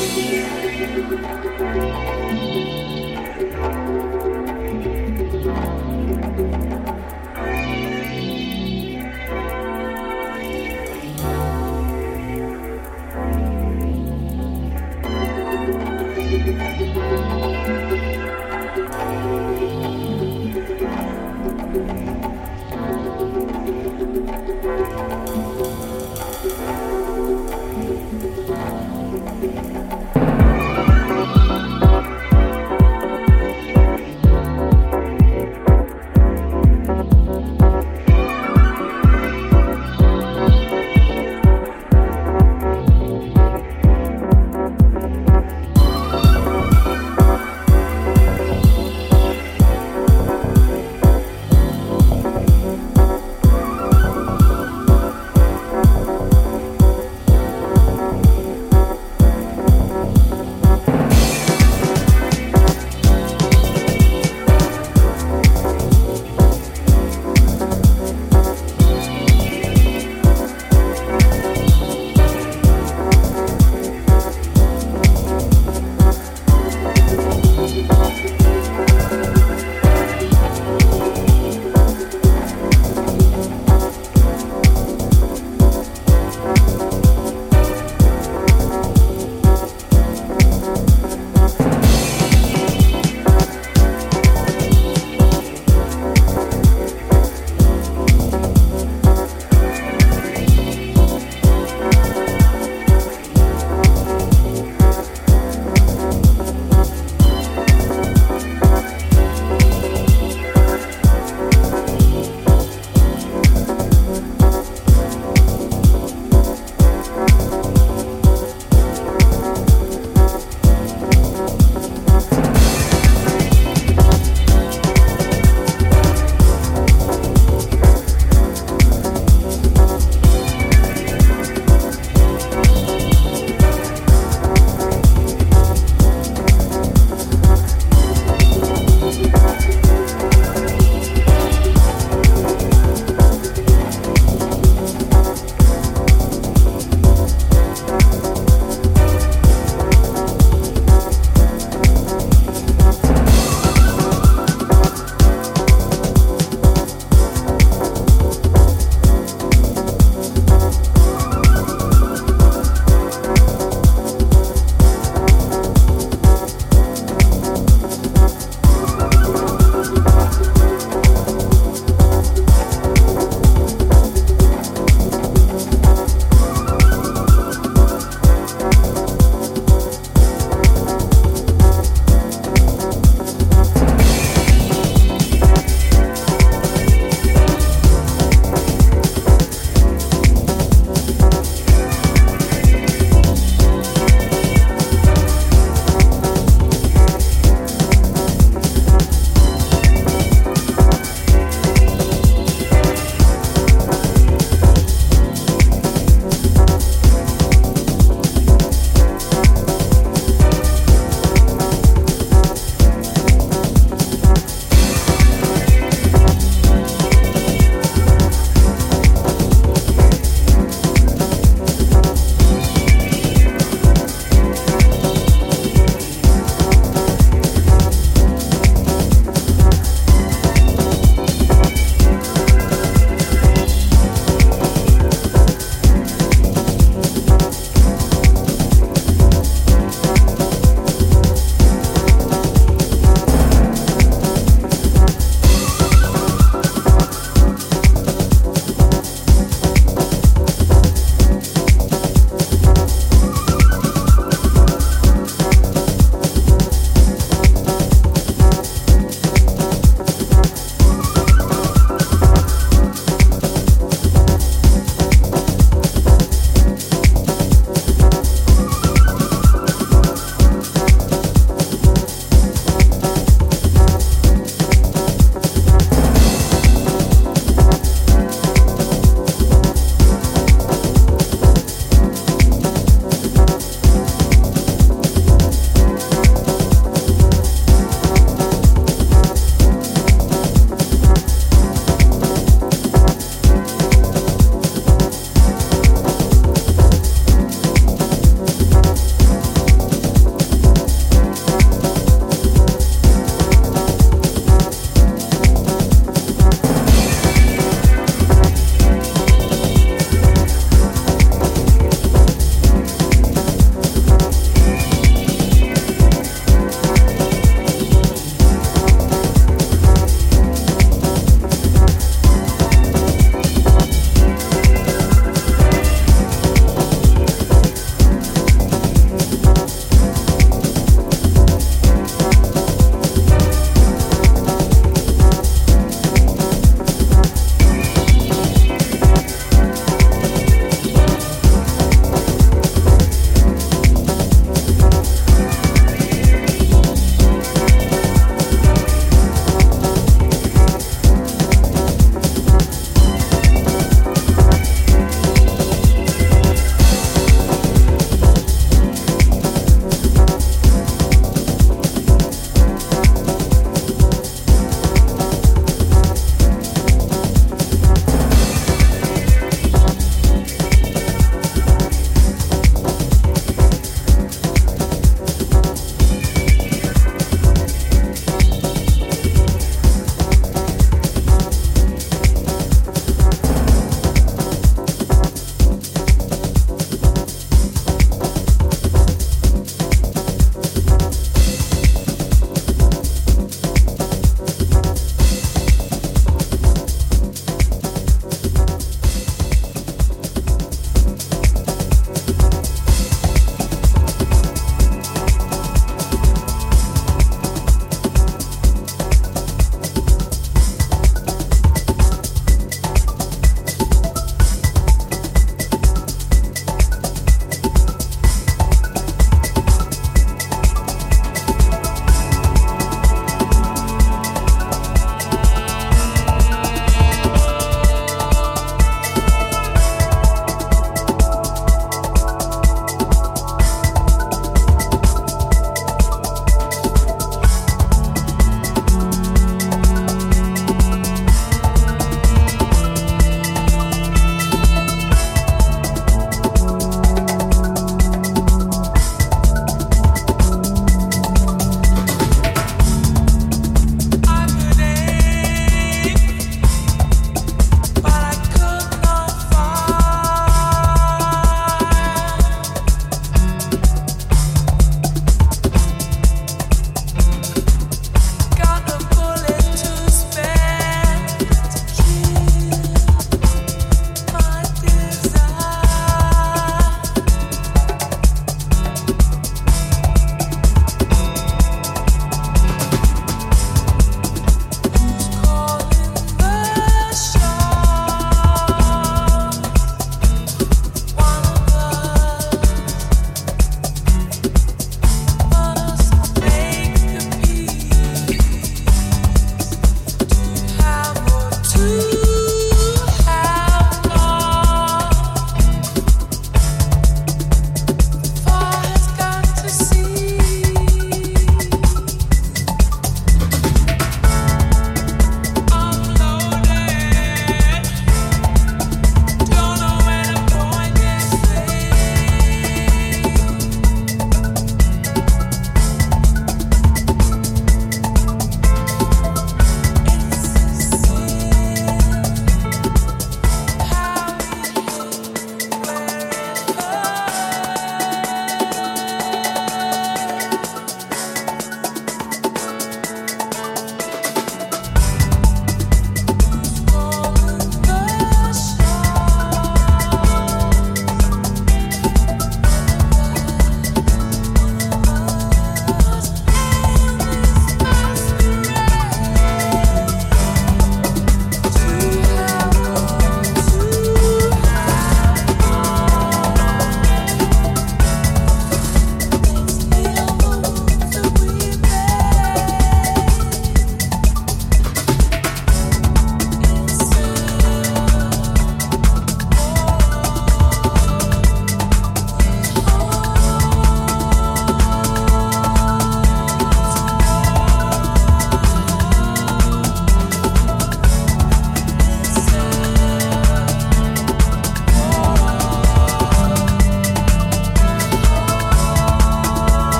Thank you.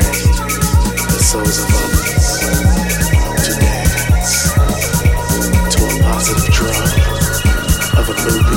the souls of others to dance to a positive drum of a new